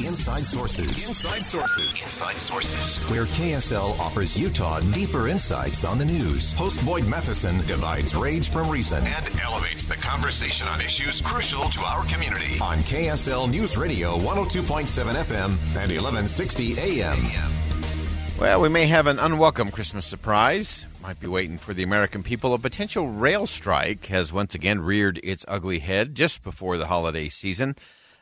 Inside Sources. Inside Sources. Inside Sources. Where KSL offers Utah deeper insights on the news. Host Boyd Matheson divides rage from reason and elevates the conversation on issues crucial to our community. On KSL News Radio 102.7 FM and 1160 AM. Well, we may have an unwelcome Christmas surprise. Might be waiting for the American people. A potential rail strike has once again reared its ugly head just before the holiday season.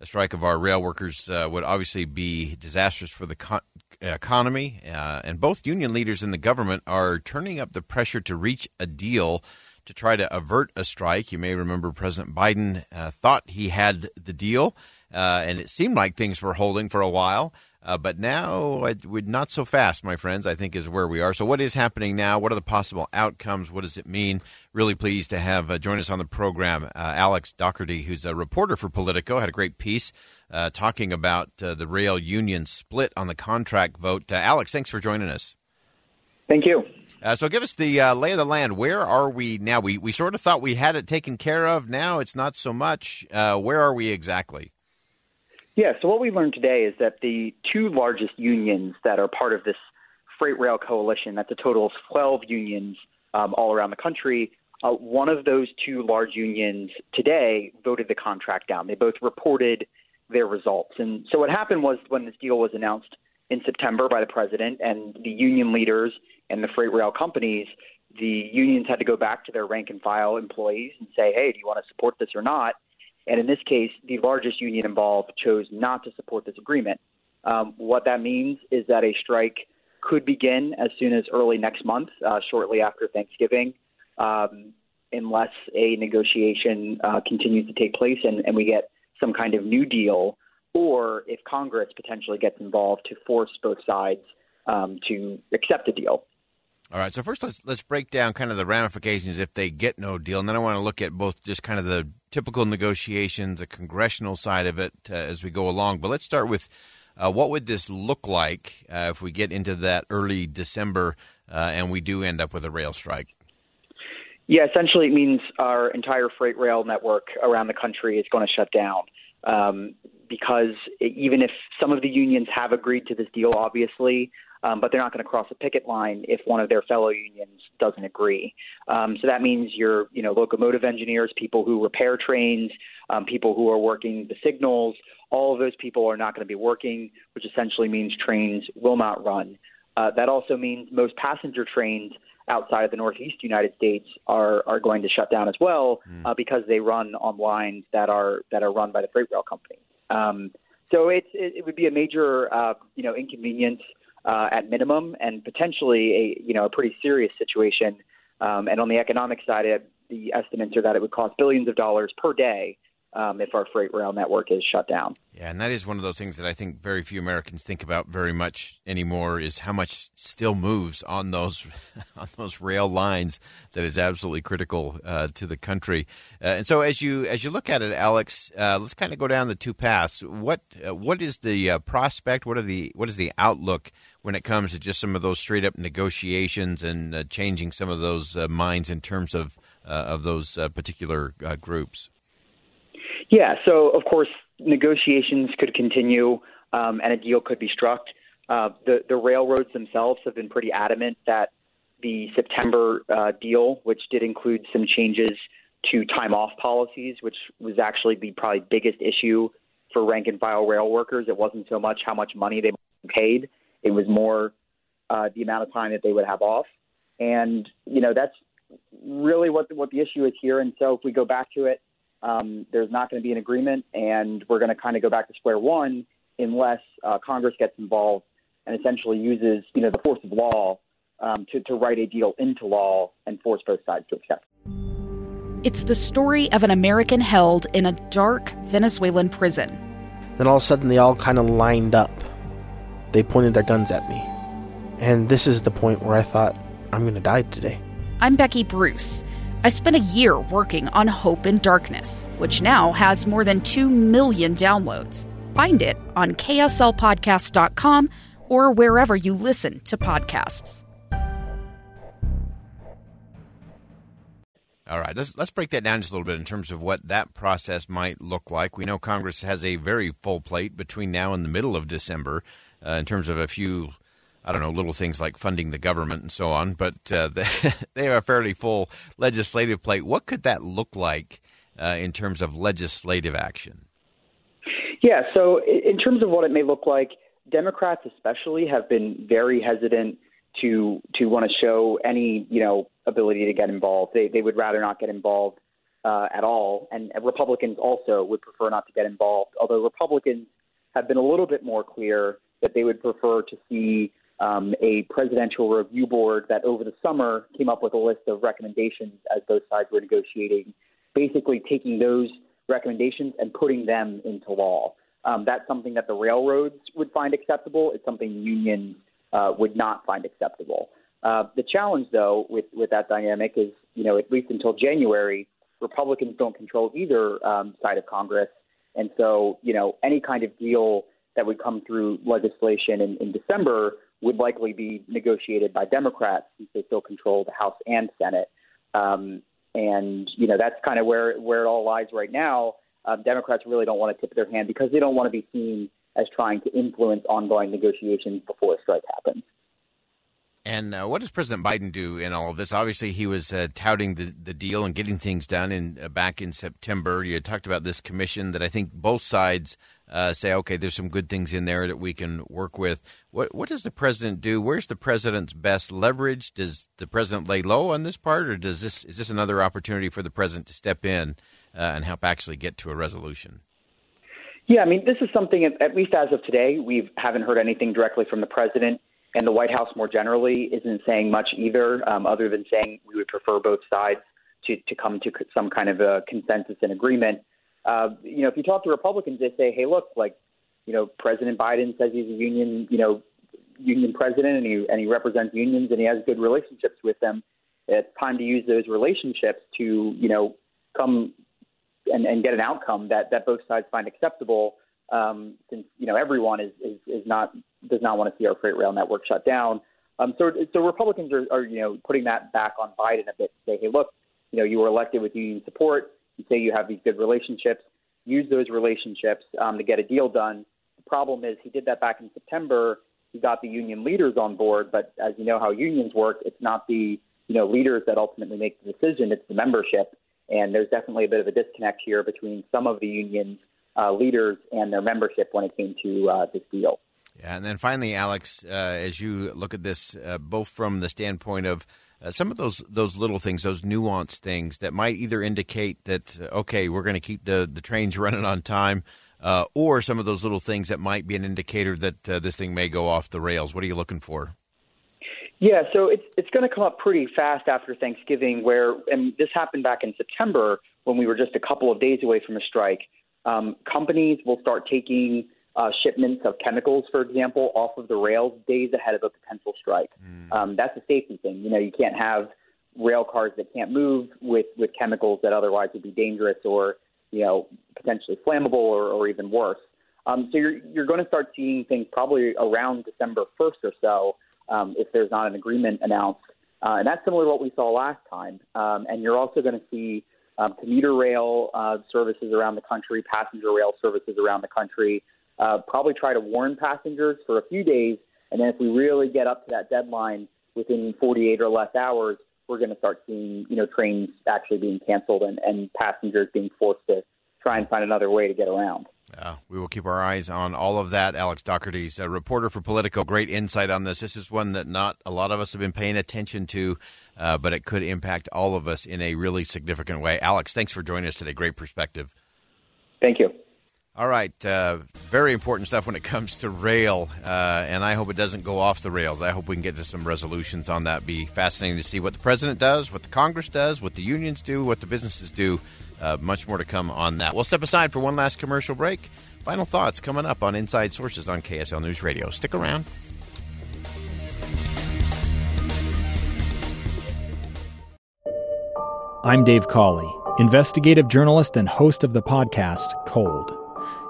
A strike of our rail workers uh, would obviously be disastrous for the co- economy, uh, and both union leaders and the government are turning up the pressure to reach a deal to try to avert a strike. You may remember President Biden uh, thought he had the deal, uh, and it seemed like things were holding for a while. Uh, but now, not so fast, my friends. I think is where we are. So, what is happening now? What are the possible outcomes? What does it mean? Really pleased to have uh, join us on the program, uh, Alex Daugherty, who's a reporter for Politico. Had a great piece uh, talking about uh, the rail union split on the contract vote. Uh, Alex, thanks for joining us. Thank you. so, give us the lay of the land. Where are we now? We we sort of thought we had it taken care of. Now it's not so much. where are we exactly? Yeah, so what we learned today is that the two largest unions that are part of this freight rail coalition, that's a total of 12 unions um, all around the country, uh, one of those two large unions today voted the contract down. They both reported their results. And so what happened was when this deal was announced in September by the president and the union leaders and the freight rail companies, the unions had to go back to their rank and file employees and say, hey, do you want to support this or not? And in this case, the largest union involved chose not to support this agreement. Um, what that means is that a strike could begin as soon as early next month, uh, shortly after Thanksgiving, um, unless a negotiation uh, continues to take place and, and we get some kind of new deal, or if Congress potentially gets involved to force both sides um, to accept a deal. All right. So first, let's let's break down kind of the ramifications if they get no deal, and then I want to look at both just kind of the typical negotiations, the congressional side of it uh, as we go along. But let's start with uh, what would this look like uh, if we get into that early December uh, and we do end up with a rail strike? Yeah, essentially, it means our entire freight rail network around the country is going to shut down. Um, because even if some of the unions have agreed to this deal, obviously, um, but they're not going to cross a picket line if one of their fellow unions doesn't agree. Um, so that means your, you know, locomotive engineers, people who repair trains, um, people who are working the signals, all of those people are not going to be working, which essentially means trains will not run. Uh, that also means most passenger trains outside of the Northeast United States are are going to shut down as well mm. uh, because they run on lines that are that are run by the freight rail company. Um, so it's it, it would be a major uh, you know inconvenience uh, at minimum, and potentially a you know a pretty serious situation. Um, and on the economic side, it, the estimates are that it would cost billions of dollars per day um, if our freight rail network is shut down. Yeah, and that is one of those things that I think very few Americans think about very much anymore. Is how much still moves on those on those rail lines that is absolutely critical uh, to the country. Uh, and so, as you as you look at it, Alex, uh, let's kind of go down the two paths. What uh, what is the uh, prospect? What are the what is the outlook when it comes to just some of those straight up negotiations and uh, changing some of those minds in terms of of those particular groups? Yeah, so of course, negotiations could continue um, and a deal could be struck. Uh, the, the railroads themselves have been pretty adamant that the September uh, deal, which did include some changes to time off policies, which was actually the probably biggest issue for rank and file rail workers. It wasn't so much how much money they paid; it was more uh, the amount of time that they would have off. And you know that's really what what the issue is here. And so if we go back to it, um, there's not going to be an agreement, and we're going to kind of go back to square one unless uh, Congress gets involved and essentially uses you know the force of law um, to, to write a deal into law and force both sides to accept. It's the story of an American held in a dark Venezuelan prison. Then all of a sudden, they all kind of lined up. They pointed their guns at me. And this is the point where I thought, I'm going to die today. I'm Becky Bruce. I spent a year working on Hope in Darkness, which now has more than 2 million downloads. Find it on kslpodcast.com or wherever you listen to podcasts. All right, let's let's break that down just a little bit in terms of what that process might look like. We know Congress has a very full plate between now and the middle of December uh, in terms of a few, I don't know, little things like funding the government and so on. But uh, they have a fairly full legislative plate. What could that look like uh, in terms of legislative action? Yeah, so in terms of what it may look like, Democrats especially have been very hesitant to to want to show any you know ability to get involved. They they would rather not get involved uh, at all, and Republicans also would prefer not to get involved. Although Republicans have been a little bit more clear that they would prefer to see um, a presidential review board that over the summer came up with a list of recommendations as both sides were negotiating, basically taking those recommendations and putting them into law. Um, that's something that the railroads would find acceptable. It's something unions uh, would not find acceptable. Uh, the challenge, though, with, with that dynamic is, you know, at least until January, Republicans don't control either um, side of Congress. And so, you know, any kind of deal that would come through legislation in, in December would likely be negotiated by Democrats since they still control the House and Senate. Um, and, you know, that's kind of where, where it all lies right now. Um, Democrats really don't want to tip their hand because they don't want to be seen as trying to influence ongoing negotiations before a strike happens. And uh, what does President Biden do in all of this? Obviously, he was uh, touting the, the deal and getting things done in uh, back in September. You talked about this commission that I think both sides uh, say, okay, there's some good things in there that we can work with. What what does the president do? Where's the president's best leverage? Does the president lay low on this part, or does this is this another opportunity for the president to step in uh, and help actually get to a resolution? Yeah, I mean, this is something, at least as of today, we haven't heard anything directly from the president. And the White House more generally isn't saying much either, um, other than saying we would prefer both sides to, to come to some kind of a consensus and agreement. Uh, you know, if you talk to Republicans, they say, hey, look, like, you know, President Biden says he's a union, you know, union president and he, and he represents unions and he has good relationships with them. It's time to use those relationships to, you know, come and, and get an outcome that, that both sides find acceptable. Um, since you know everyone is, is, is not does not want to see our freight rail network shut down. Um, so so Republicans are, are you know putting that back on Biden a bit to say, hey, look, you know you were elected with union support. You say you have these good relationships. Use those relationships um, to get a deal done. The problem is he did that back in September. He got the union leaders on board, but as you know how unions work, it's not the you know leaders that ultimately make the decision. It's the membership. And there's definitely a bit of a disconnect here between some of the unions uh, leaders and their membership when it came to uh, this deal. Yeah, and then finally, Alex, uh, as you look at this, uh, both from the standpoint of uh, some of those those little things, those nuanced things that might either indicate that uh, okay, we're going to keep the the trains running on time, or some of those little things that might be an indicator that this thing may go off the rails. What are you looking for? Yeah, so it's it's going to come up pretty fast after Thanksgiving, where and this happened back in September when we were just a couple of days away from a strike. Um, companies will start taking uh, shipments of chemicals, for example, off of the rails days ahead of a potential strike. Mm. Um, that's a safety thing. You know, you can't have rail cars that can't move with with chemicals that otherwise would be dangerous or you know potentially flammable or, or even worse. Um, so you're you're going to start seeing things probably around December 1st or so um, if there's not an agreement announced. Uh, and that's similar to what we saw last time. Um, and you're also going to see um, commuter rail uh, services around the country, passenger rail services around the country, uh, probably try to warn passengers for a few days. And then if we really get up to that deadline within 48 or less hours, we're going to start seeing, you know, trains actually being canceled and, and passengers being forced to, try and find another way to get around. Uh, we will keep our eyes on all of that. Alex Daugherty's a reporter for Politico. Great insight on this. This is one that not a lot of us have been paying attention to, uh, but it could impact all of us in a really significant way. Alex, thanks for joining us today. Great perspective. Thank you. All right, uh, very important stuff when it comes to rail, uh, and I hope it doesn't go off the rails. I hope we can get to some resolutions on that. Be fascinating to see what the president does, what the Congress does, what the unions do, what the businesses do. Uh, much more to come on that. We'll step aside for one last commercial break. Final thoughts coming up on Inside Sources on KSL News Radio. Stick around. I'm Dave Cawley, investigative journalist and host of the podcast Cold.